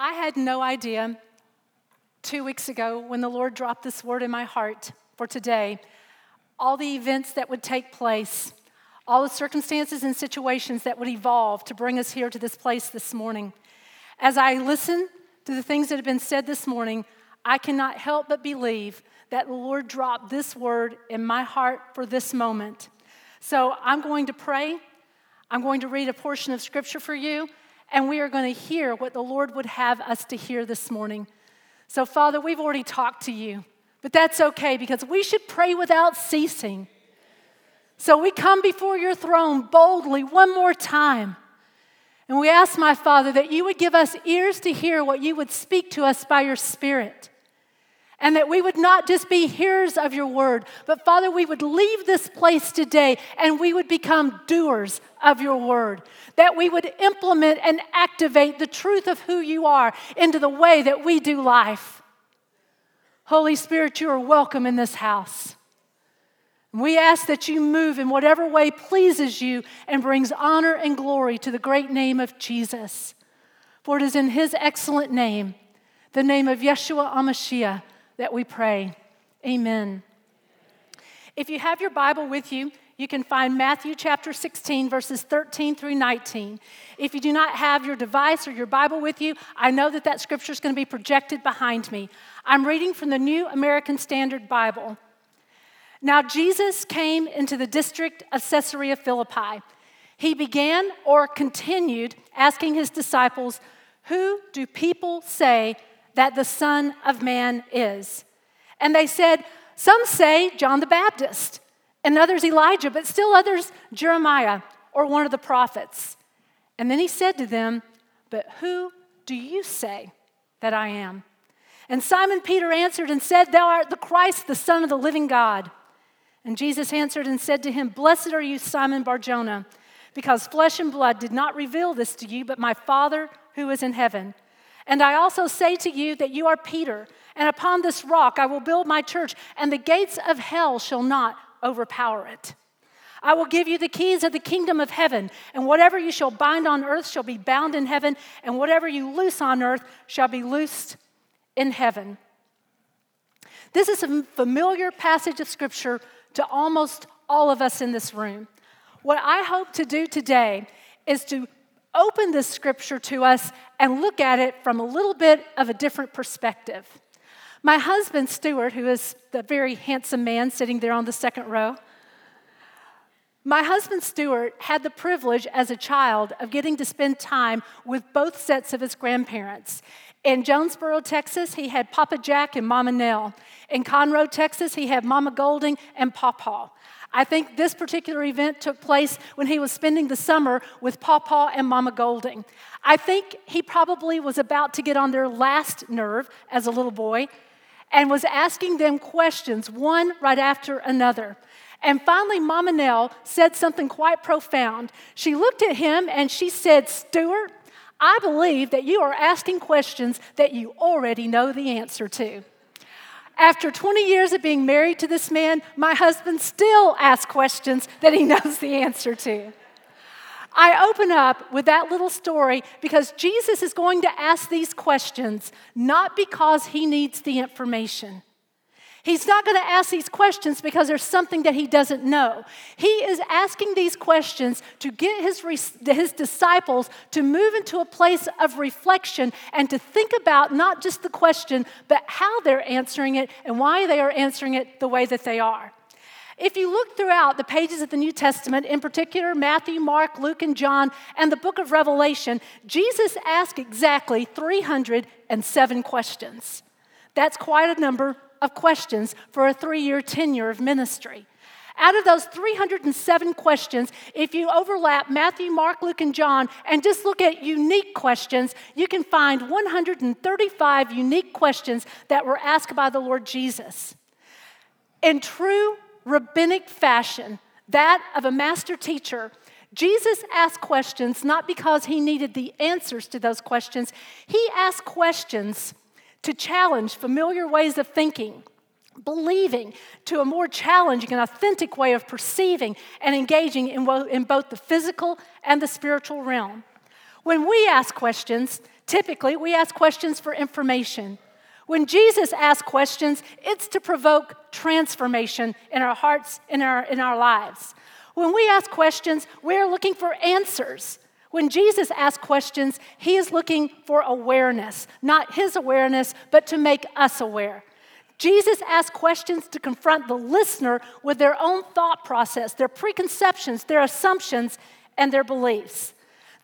I had no idea two weeks ago when the Lord dropped this word in my heart for today, all the events that would take place, all the circumstances and situations that would evolve to bring us here to this place this morning. As I listen to the things that have been said this morning, I cannot help but believe that the Lord dropped this word in my heart for this moment. So I'm going to pray. I'm going to read a portion of scripture for you, and we are going to hear what the Lord would have us to hear this morning. So, Father, we've already talked to you, but that's okay because we should pray without ceasing. So we come before your throne boldly one more time. And we ask, my Father, that you would give us ears to hear what you would speak to us by your Spirit. And that we would not just be hearers of your word, but Father, we would leave this place today and we would become doers of your word. That we would implement and activate the truth of who you are into the way that we do life. Holy Spirit, you are welcome in this house. We ask that you move in whatever way pleases you and brings honor and glory to the great name of Jesus. For it is in his excellent name, the name of Yeshua HaMashiach, that we pray. Amen. If you have your Bible with you, you can find Matthew chapter 16, verses 13 through 19. If you do not have your device or your Bible with you, I know that that scripture is going to be projected behind me. I'm reading from the New American Standard Bible. Now, Jesus came into the district of Caesarea Philippi. He began or continued asking his disciples, Who do people say that the Son of Man is? And they said, Some say John the Baptist, and others Elijah, but still others Jeremiah or one of the prophets. And then he said to them, But who do you say that I am? And Simon Peter answered and said, Thou art the Christ, the Son of the living God. And Jesus answered and said to him, Blessed are you, Simon Barjona, because flesh and blood did not reveal this to you, but my Father who is in heaven. And I also say to you that you are Peter, and upon this rock I will build my church, and the gates of hell shall not overpower it. I will give you the keys of the kingdom of heaven, and whatever you shall bind on earth shall be bound in heaven, and whatever you loose on earth shall be loosed in heaven. This is a familiar passage of scripture to almost all of us in this room. What I hope to do today is to open this scripture to us and look at it from a little bit of a different perspective. My husband, Stuart, who is the very handsome man sitting there on the second row, my husband, Stuart, had the privilege as a child of getting to spend time with both sets of his grandparents. In Jonesboro, Texas, he had Papa Jack and Mama Nell. In Conroe, Texas, he had Mama Golding and Pawpaw. I think this particular event took place when he was spending the summer with Papa and Mama Golding. I think he probably was about to get on their last nerve as a little boy and was asking them questions, one right after another. And finally, Mama Nell said something quite profound. She looked at him and she said, Stuart, I believe that you are asking questions that you already know the answer to. After 20 years of being married to this man, my husband still asks questions that he knows the answer to. I open up with that little story because Jesus is going to ask these questions not because he needs the information, He's not going to ask these questions because there's something that he doesn't know. He is asking these questions to get his, his disciples to move into a place of reflection and to think about not just the question, but how they're answering it and why they are answering it the way that they are. If you look throughout the pages of the New Testament, in particular Matthew, Mark, Luke, and John, and the book of Revelation, Jesus asked exactly 307 questions. That's quite a number of questions for a three year tenure of ministry. Out of those 307 questions, if you overlap Matthew, Mark, Luke, and John and just look at unique questions, you can find 135 unique questions that were asked by the Lord Jesus. In true rabbinic fashion, that of a master teacher, Jesus asked questions not because he needed the answers to those questions, he asked questions to challenge familiar ways of thinking, believing to a more challenging and authentic way of perceiving and engaging in, in both the physical and the spiritual realm. When we ask questions, typically we ask questions for information. When Jesus asks questions, it's to provoke transformation in our hearts, in our, in our lives. When we ask questions, we're looking for answers. When Jesus asks questions, he is looking for awareness, not his awareness, but to make us aware. Jesus asked questions to confront the listener with their own thought process, their preconceptions, their assumptions, and their beliefs.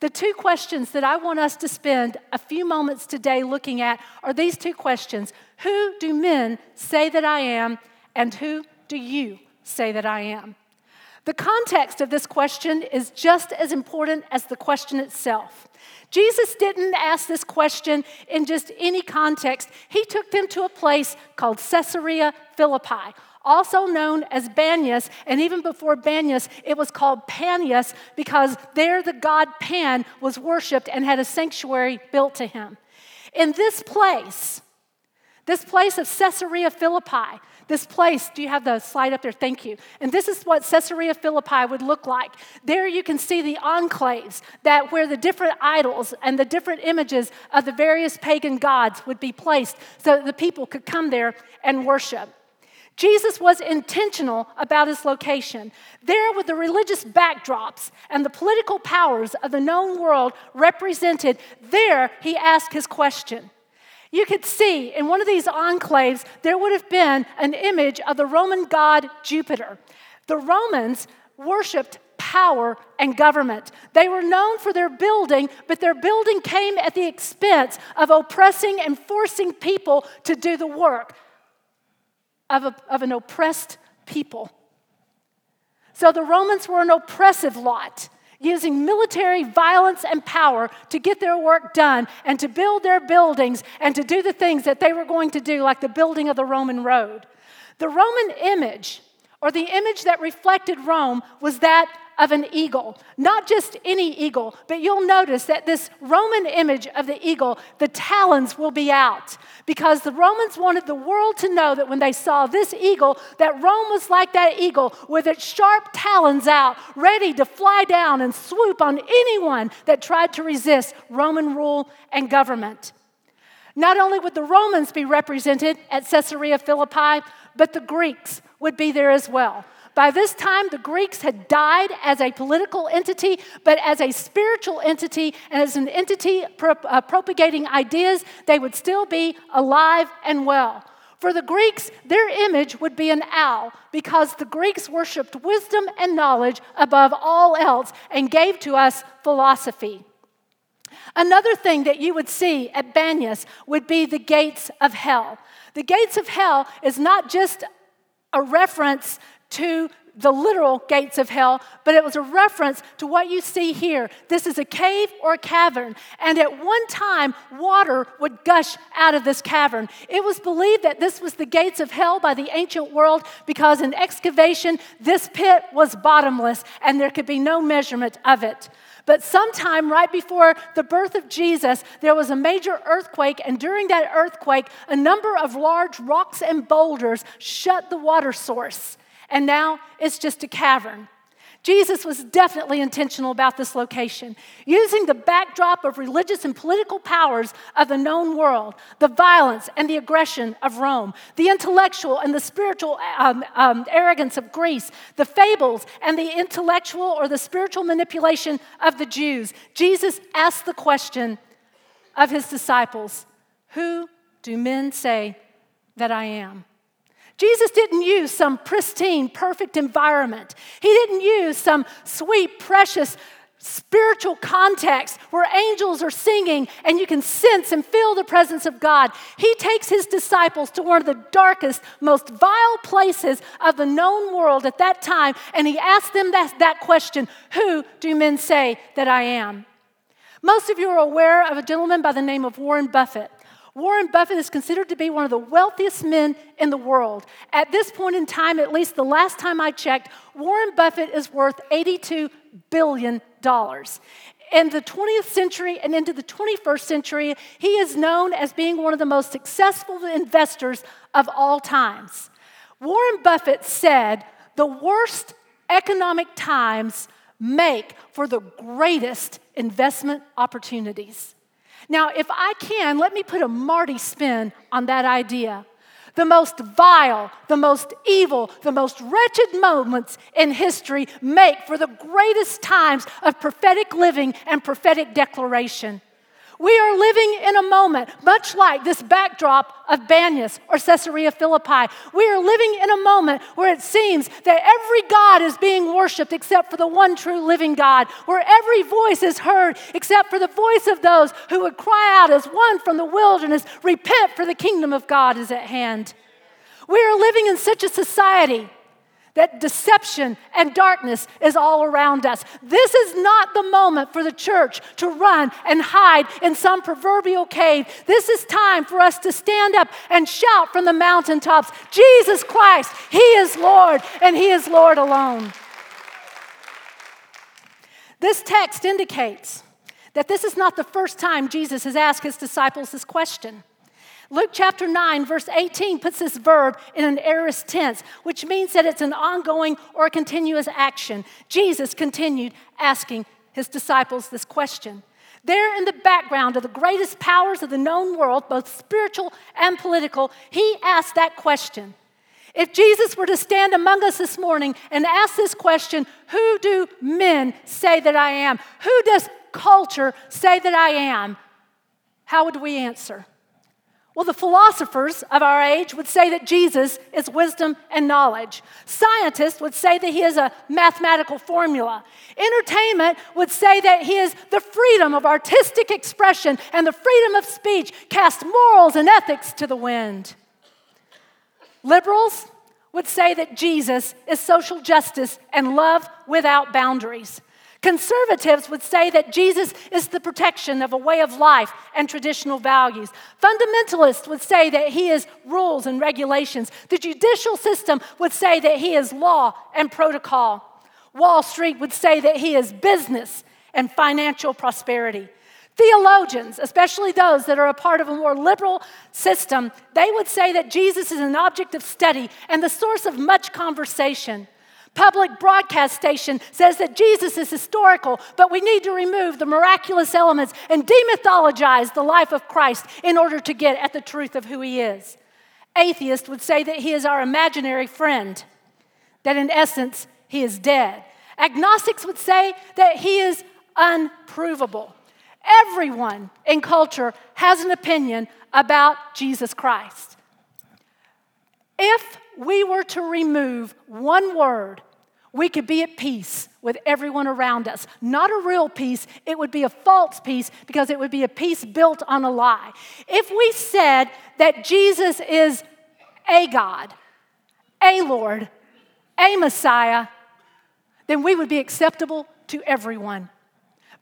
The two questions that I want us to spend a few moments today looking at are these two questions Who do men say that I am, and who do you say that I am? The context of this question is just as important as the question itself. Jesus didn't ask this question in just any context. He took them to a place called Caesarea Philippi, also known as Banias, and even before Banias, it was called Panias because there the god Pan was worshiped and had a sanctuary built to him. In this place, this place of Caesarea Philippi, this place, do you have the slide up there? Thank you. And this is what Caesarea Philippi would look like. There you can see the enclaves that where the different idols and the different images of the various pagan gods would be placed so that the people could come there and worship. Jesus was intentional about his location. There, with the religious backdrops and the political powers of the known world represented, there he asked his question you could see in one of these enclaves, there would have been an image of the Roman god Jupiter. The Romans worshiped power and government. They were known for their building, but their building came at the expense of oppressing and forcing people to do the work of, a, of an oppressed people. So the Romans were an oppressive lot using military violence and power to get their work done and to build their buildings and to do the things that they were going to do, like the building of the Roman road. The Roman image, or the image that reflected Rome, was that of an eagle. Not just any eagle, but you'll notice that this Roman image of the eagle, the talons will be out. Because the Romans wanted the world to know that when they saw this eagle, that Rome was like that eagle with its sharp talons out, ready to fly down and swoop on anyone that tried to resist Roman rule and government. Not only would the Romans be represented at Caesarea Philippi, but the Greeks would be there as well. By this time, the Greeks had died as a political entity, but as a spiritual entity and as an entity pro- uh, propagating ideas, they would still be alive and well. For the Greeks, their image would be an owl because the Greeks worshiped wisdom and knowledge above all else and gave to us philosophy. Another thing that you would see at Banias would be the gates of hell. The gates of hell is not just a reference to the literal gates of hell, but it was a reference to what you see here. This is a cave or a cavern, and at one time, water would gush out of this cavern. It was believed that this was the gates of hell by the ancient world because in excavation, this pit was bottomless and there could be no measurement of it. But sometime right before the birth of Jesus, there was a major earthquake, and during that earthquake, a number of large rocks and boulders shut the water source and now it's just a cavern. Jesus was definitely intentional about this location, using the backdrop of religious and political powers of the known world, the violence and the aggression of Rome, the intellectual and the spiritual um, um, arrogance of Greece, the fables and the intellectual or the spiritual manipulation of the Jews. Jesus asked the question of his disciples Who do men say that I am? Jesus didn't use some pristine, perfect environment. He didn't use some sweet, precious, spiritual context where angels are singing and you can sense and feel the presence of God. He takes his disciples to one of the darkest, most vile places of the known world at that time and he asks them that, that question Who do men say that I am? Most of you are aware of a gentleman by the name of Warren Buffett. Warren Buffett is considered to be one of the wealthiest men in the world. At this point in time, at least the last time I checked, Warren Buffett is worth $82 billion. In the 20th century and into the 21st century, he is known as being one of the most successful investors of all times. Warren Buffett said, The worst economic times make for the greatest investment opportunities. Now, if I can, let me put a Marty spin on that idea. The most vile, the most evil, the most wretched moments in history make for the greatest times of prophetic living and prophetic declaration. We are living in a moment, much like this backdrop of Banyas or Caesarea Philippi. We are living in a moment where it seems that every God is being worshiped except for the one true living God, where every voice is heard except for the voice of those who would cry out as one from the wilderness Repent, for the kingdom of God is at hand. We are living in such a society that deception and darkness is all around us. This is not the moment for the church to run and hide in some proverbial cave. This is time for us to stand up and shout from the mountaintops Jesus Christ, He is Lord, and He is Lord alone. This text indicates that this is not the first time Jesus has asked His disciples this question. Luke chapter 9, verse 18 puts this verb in an aorist tense, which means that it's an ongoing or a continuous action. Jesus continued asking his disciples this question. There, in the background of the greatest powers of the known world, both spiritual and political, he asked that question. If Jesus were to stand among us this morning and ask this question, who do men say that I am? Who does culture say that I am? How would we answer? Well, the philosophers of our age would say that Jesus is wisdom and knowledge. Scientists would say that he is a mathematical formula. Entertainment would say that he is the freedom of artistic expression and the freedom of speech, cast morals and ethics to the wind. Liberals would say that Jesus is social justice and love without boundaries. Conservatives would say that Jesus is the protection of a way of life and traditional values. Fundamentalists would say that he is rules and regulations. The judicial system would say that he is law and protocol. Wall Street would say that he is business and financial prosperity. Theologians, especially those that are a part of a more liberal system, they would say that Jesus is an object of study and the source of much conversation public broadcast station says that Jesus is historical, but we need to remove the miraculous elements and demythologize the life of Christ in order to get at the truth of who he is. Atheists would say that he is our imaginary friend, that in essence, he is dead. Agnostics would say that he is unprovable. Everyone in culture has an opinion about Jesus Christ. If we were to remove one word, we could be at peace with everyone around us. Not a real peace, it would be a false peace because it would be a peace built on a lie. If we said that Jesus is a God, a Lord, a Messiah, then we would be acceptable to everyone.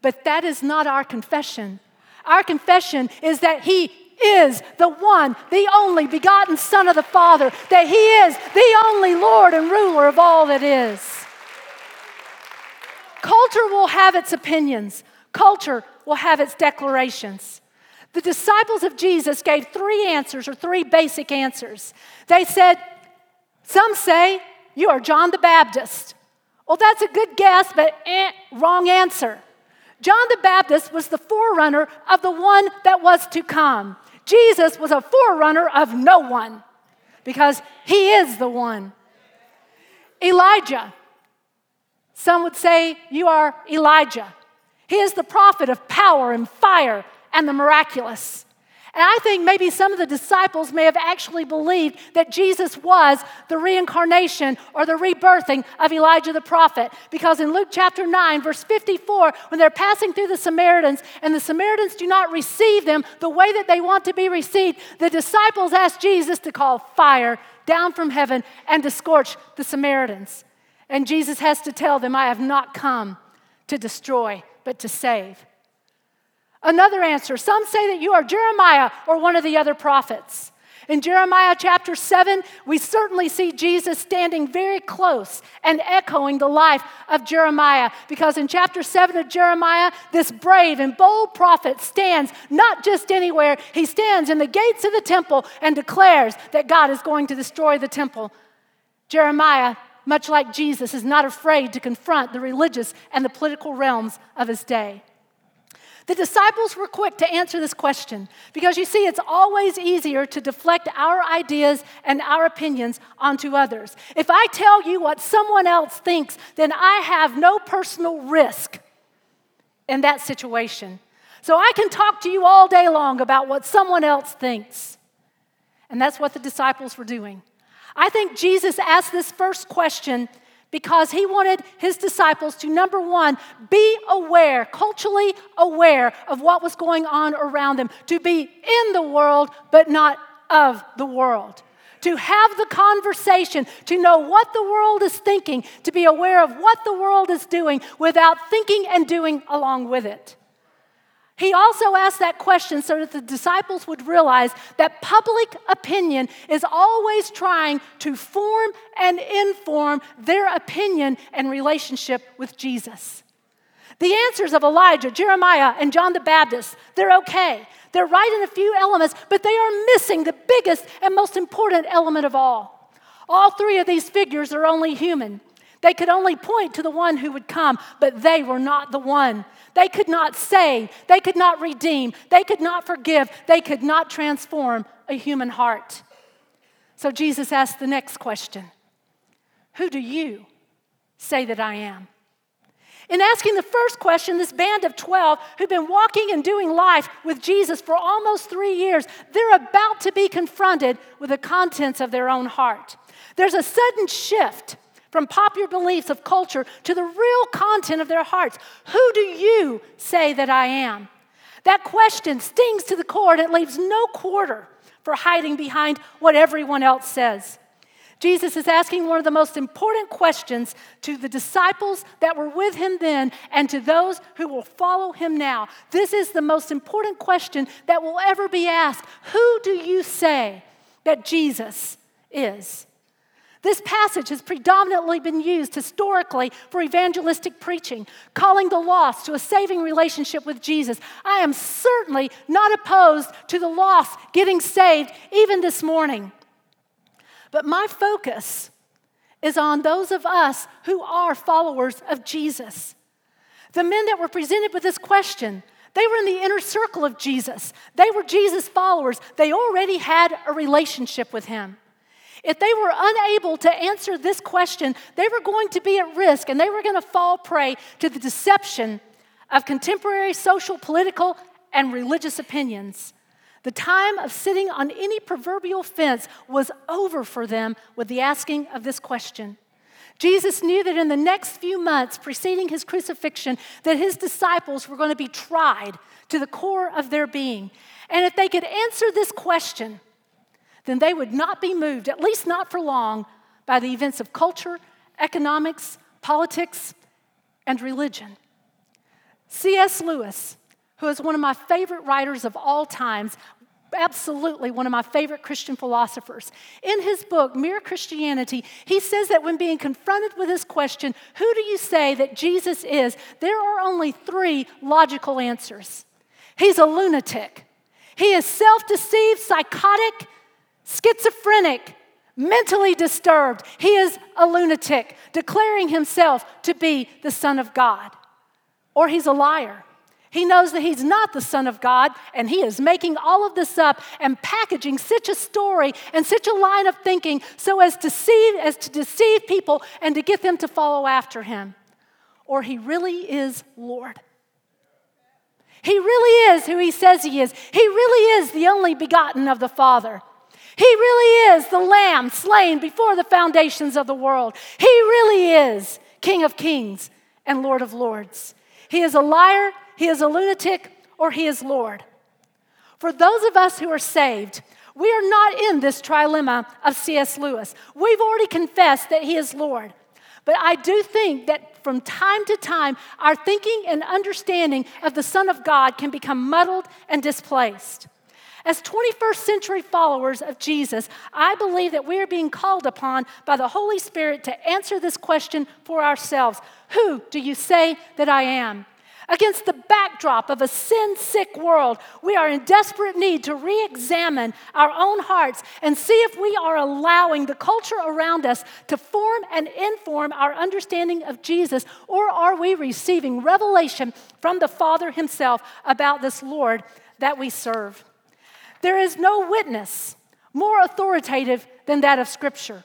But that is not our confession. Our confession is that He is the one, the only begotten Son of the Father, that He is the only Lord and ruler of all that is. Culture will have its opinions, culture will have its declarations. The disciples of Jesus gave three answers or three basic answers. They said, Some say you are John the Baptist. Well, that's a good guess, but eh, wrong answer. John the Baptist was the forerunner of the one that was to come. Jesus was a forerunner of no one because he is the one. Elijah. Some would say you are Elijah. He is the prophet of power and fire and the miraculous. And I think maybe some of the disciples may have actually believed that Jesus was the reincarnation or the rebirthing of Elijah the prophet. Because in Luke chapter 9, verse 54, when they're passing through the Samaritans and the Samaritans do not receive them the way that they want to be received, the disciples ask Jesus to call fire down from heaven and to scorch the Samaritans. And Jesus has to tell them, I have not come to destroy, but to save. Another answer some say that you are Jeremiah or one of the other prophets. In Jeremiah chapter 7, we certainly see Jesus standing very close and echoing the life of Jeremiah because in chapter 7 of Jeremiah, this brave and bold prophet stands not just anywhere, he stands in the gates of the temple and declares that God is going to destroy the temple. Jeremiah much like Jesus, is not afraid to confront the religious and the political realms of his day. The disciples were quick to answer this question because you see, it's always easier to deflect our ideas and our opinions onto others. If I tell you what someone else thinks, then I have no personal risk in that situation. So I can talk to you all day long about what someone else thinks. And that's what the disciples were doing. I think Jesus asked this first question because he wanted his disciples to, number one, be aware, culturally aware of what was going on around them, to be in the world, but not of the world. To have the conversation, to know what the world is thinking, to be aware of what the world is doing without thinking and doing along with it. He also asked that question so that the disciples would realize that public opinion is always trying to form and inform their opinion and relationship with Jesus. The answers of Elijah, Jeremiah, and John the Baptist, they're okay. They're right in a few elements, but they are missing the biggest and most important element of all. All three of these figures are only human. They could only point to the one who would come, but they were not the one. They could not save, they could not redeem, they could not forgive, they could not transform a human heart. So Jesus asked the next question Who do you say that I am? In asking the first question, this band of 12 who've been walking and doing life with Jesus for almost three years, they're about to be confronted with the contents of their own heart. There's a sudden shift from popular beliefs of culture to the real content of their hearts. Who do you say that I am? That question stings to the core and it leaves no quarter for hiding behind what everyone else says. Jesus is asking one of the most important questions to the disciples that were with him then and to those who will follow him now. This is the most important question that will ever be asked. Who do you say that Jesus is? This passage has predominantly been used historically for evangelistic preaching, calling the lost to a saving relationship with Jesus. I am certainly not opposed to the lost getting saved, even this morning. But my focus is on those of us who are followers of Jesus. The men that were presented with this question, they were in the inner circle of Jesus. They were Jesus' followers. They already had a relationship with him. If they were unable to answer this question, they were going to be at risk and they were going to fall prey to the deception of contemporary social, political, and religious opinions. The time of sitting on any proverbial fence was over for them with the asking of this question. Jesus knew that in the next few months preceding his crucifixion that his disciples were going to be tried to the core of their being. And if they could answer this question, then they would not be moved, at least not for long, by the events of culture, economics, politics, and religion. C.S. Lewis, who is one of my favorite writers of all times, absolutely one of my favorite Christian philosophers. In his book, Mere Christianity, he says that when being confronted with this question, who do you say that Jesus is? There are only three logical answers. He's a lunatic. He is self deceived, psychotic, schizophrenic, mentally disturbed. He is a lunatic, declaring himself to be the Son of God. Or he's a liar. He knows that he's not the Son of God, and he is making all of this up and packaging such a story and such a line of thinking so as to, see, as to deceive people and to get them to follow after him. Or he really is Lord. He really is who he says he is. He really is the only begotten of the Father. He really is the Lamb slain before the foundations of the world. He really is King of kings and Lord of lords. He is a liar, he is a lunatic, or he is Lord. For those of us who are saved, we are not in this trilemma of C.S. Lewis. We've already confessed that he is Lord. But I do think that from time to time, our thinking and understanding of the Son of God can become muddled and displaced. As 21st century followers of Jesus, I believe that we are being called upon by the Holy Spirit to answer this question for ourselves Who do you say that I am? Against the backdrop of a sin sick world, we are in desperate need to re examine our own hearts and see if we are allowing the culture around us to form and inform our understanding of Jesus, or are we receiving revelation from the Father Himself about this Lord that we serve? There is no witness more authoritative than that of Scripture.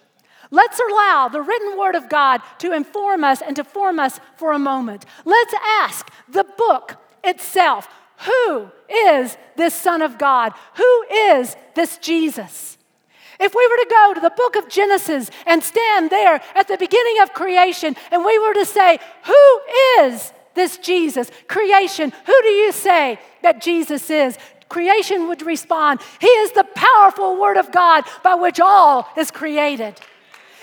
Let's allow the written word of God to inform us and to form us for a moment. Let's ask the book itself who is this Son of God? Who is this Jesus? If we were to go to the book of Genesis and stand there at the beginning of creation and we were to say, Who is this Jesus? Creation, who do you say that Jesus is? Creation would respond, He is the powerful Word of God by which all is created.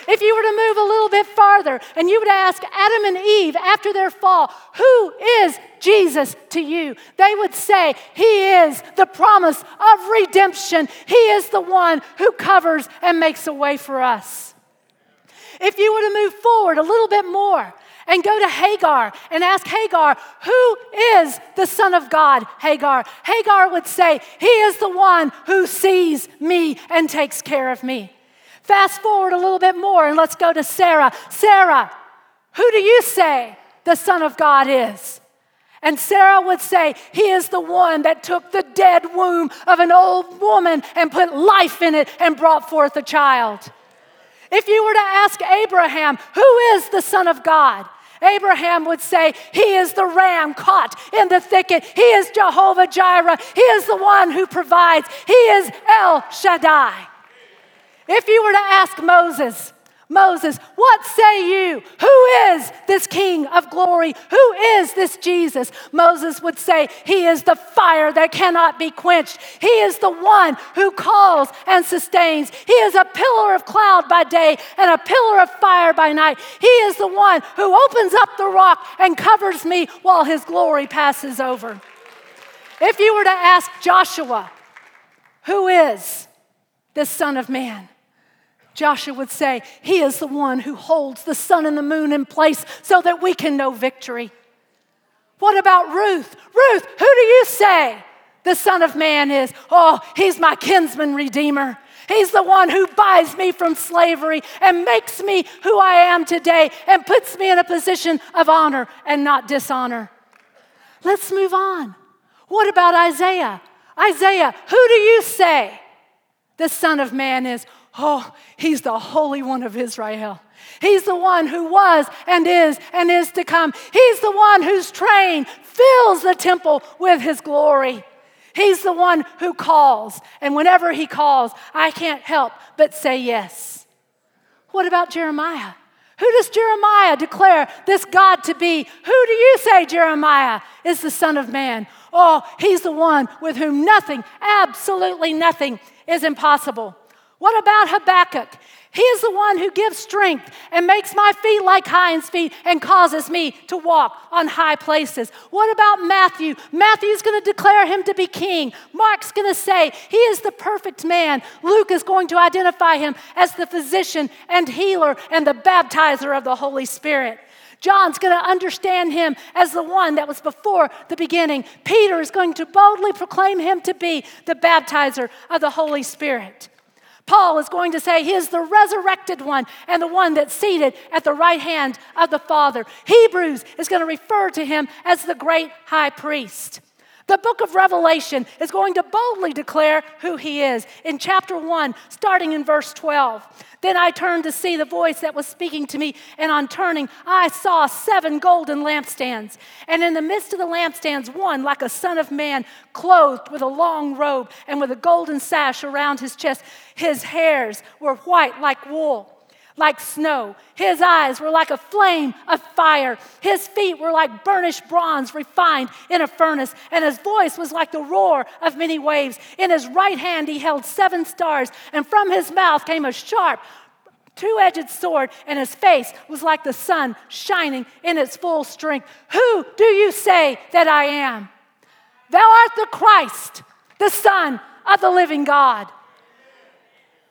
If you were to move a little bit farther and you would ask Adam and Eve after their fall, Who is Jesus to you? They would say, He is the promise of redemption. He is the one who covers and makes a way for us. If you were to move forward a little bit more, and go to Hagar and ask Hagar, Who is the Son of God? Hagar. Hagar would say, He is the one who sees me and takes care of me. Fast forward a little bit more and let's go to Sarah. Sarah, who do you say the Son of God is? And Sarah would say, He is the one that took the dead womb of an old woman and put life in it and brought forth a child. If you were to ask Abraham, Who is the Son of God? Abraham would say, He is the ram caught in the thicket. He is Jehovah Jireh. He is the one who provides. He is El Shaddai. If you were to ask Moses, Moses, what say you? Who is this King of glory? Who is this Jesus? Moses would say, He is the fire that cannot be quenched. He is the one who calls and sustains. He is a pillar of cloud by day and a pillar of fire by night. He is the one who opens up the rock and covers me while His glory passes over. If you were to ask Joshua, Who is this Son of Man? Joshua would say, He is the one who holds the sun and the moon in place so that we can know victory. What about Ruth? Ruth, who do you say the Son of Man is? Oh, He's my kinsman redeemer. He's the one who buys me from slavery and makes me who I am today and puts me in a position of honor and not dishonor. Let's move on. What about Isaiah? Isaiah, who do you say the Son of Man is? Oh, he's the Holy One of Israel. He's the one who was and is and is to come. He's the one whose train fills the temple with his glory. He's the one who calls. And whenever he calls, I can't help but say yes. What about Jeremiah? Who does Jeremiah declare this God to be? Who do you say Jeremiah is the Son of Man? Oh, he's the one with whom nothing, absolutely nothing, is impossible. What about Habakkuk? He is the one who gives strength and makes my feet like hinds feet and causes me to walk on high places. What about Matthew? Matthew's going to declare him to be king. Mark's going to say he is the perfect man. Luke is going to identify him as the physician and healer and the baptizer of the Holy Spirit. John's going to understand him as the one that was before the beginning. Peter is going to boldly proclaim him to be the baptizer of the Holy Spirit. Paul is going to say he is the resurrected one and the one that's seated at the right hand of the Father. Hebrews is going to refer to him as the great high priest. The book of Revelation is going to boldly declare who he is. In chapter 1, starting in verse 12, then I turned to see the voice that was speaking to me, and on turning, I saw seven golden lampstands. And in the midst of the lampstands, one like a son of man, clothed with a long robe and with a golden sash around his chest. His hairs were white like wool like snow. His eyes were like a flame of fire. His feet were like burnished bronze refined in a furnace. And his voice was like the roar of many waves. In his right hand he held seven stars, and from his mouth came a sharp, two edged sword, and his face was like the sun shining in its full strength. Who do you say that I am? Thou art the Christ, the Son of the living God.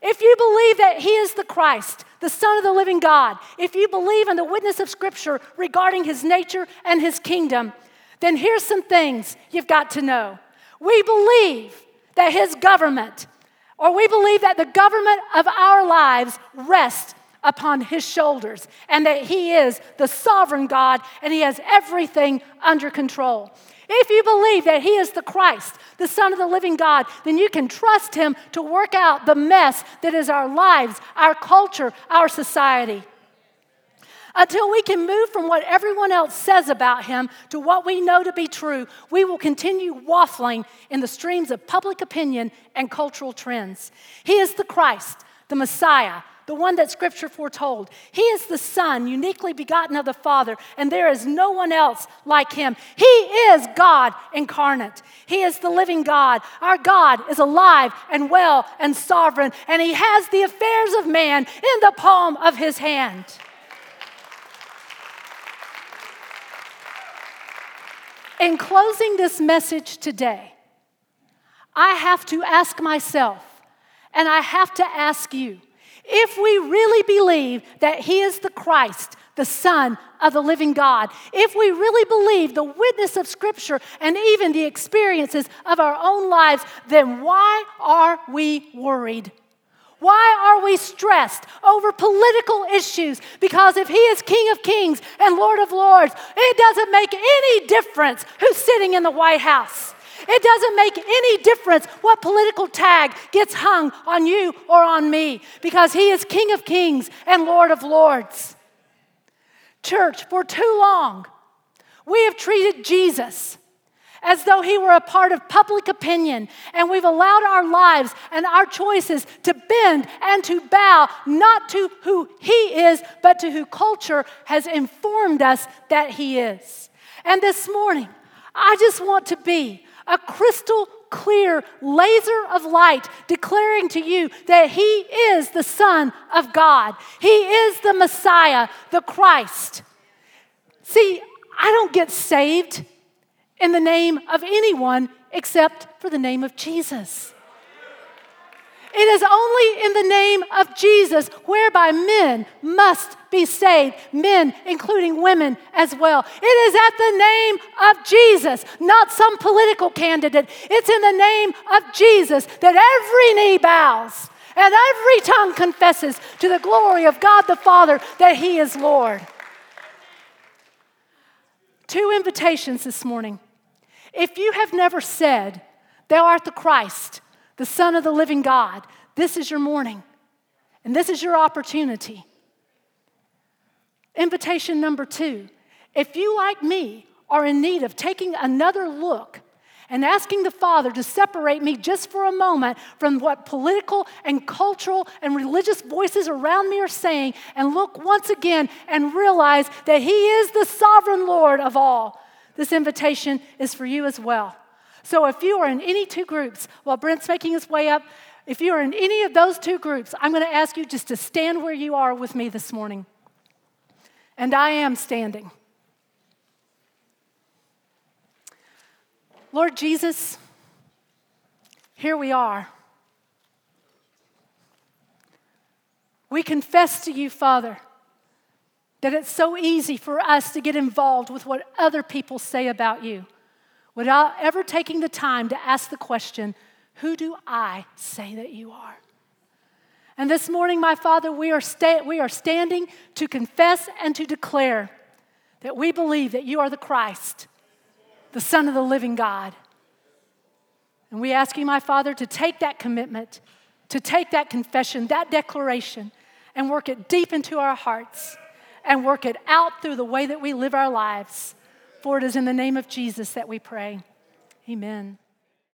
If you believe that he is the Christ, the Son of the living God, if you believe in the witness of Scripture regarding his nature and his kingdom, then here's some things you've got to know. We believe that his government, or we believe that the government of our lives rests upon his shoulders and that he is the sovereign God and he has everything under control. If you believe that He is the Christ, the Son of the living God, then you can trust Him to work out the mess that is our lives, our culture, our society. Until we can move from what everyone else says about Him to what we know to be true, we will continue waffling in the streams of public opinion and cultural trends. He is the Christ, the Messiah, the one that Scripture foretold. He is the Son, uniquely begotten of the Father, and there is no one else like him. He is God incarnate. He is the living God. Our God is alive and well and sovereign, and He has the affairs of man in the palm of His hand. In closing this message today, I have to ask myself, and I have to ask you, if we really believe that He is the Christ, the Son of the living God, if we really believe the witness of Scripture and even the experiences of our own lives, then why are we worried? Why are we stressed over political issues? Because if He is King of Kings and Lord of Lords, it doesn't make any difference who's sitting in the White House. It doesn't make any difference what political tag gets hung on you or on me because He is King of kings and Lord of lords. Church, for too long, we have treated Jesus as though he were a part of public opinion, and we've allowed our lives and our choices to bend and to bow not to who he is, but to who culture has informed us that he is. And this morning, I just want to be a crystal clear laser of light declaring to you that He is the Son of God. He is the Messiah, the Christ. See, I don't get saved in the name of anyone except for the name of Jesus. It is only in the name of Jesus whereby men must be saved, men, including women as well. It is at the name of Jesus, not some political candidate. It's in the name of Jesus that every knee bows and every tongue confesses to the glory of God the Father that He is Lord. Two invitations this morning. If you have never said, Thou art the Christ, the Son of the living God. This is your morning, and this is your opportunity. Invitation number two if you, like me, are in need of taking another look and asking the Father to separate me just for a moment from what political and cultural and religious voices around me are saying, and look once again and realize that He is the sovereign Lord of all, this invitation is for you as well. So if you are in any two groups, while Brent's making his way up, if you are in any of those two groups, I'm going to ask you just to stand where you are with me this morning. And I am standing. Lord Jesus, here we are. We confess to you, Father, that it's so easy for us to get involved with what other people say about you without ever taking the time to ask the question, Who do I say that you are? And this morning, my Father, we are, sta- we are standing to confess and to declare that we believe that you are the Christ, the Son of the living God. And we ask you, my Father, to take that commitment, to take that confession, that declaration, and work it deep into our hearts and work it out through the way that we live our lives. For it is in the name of Jesus that we pray. Amen.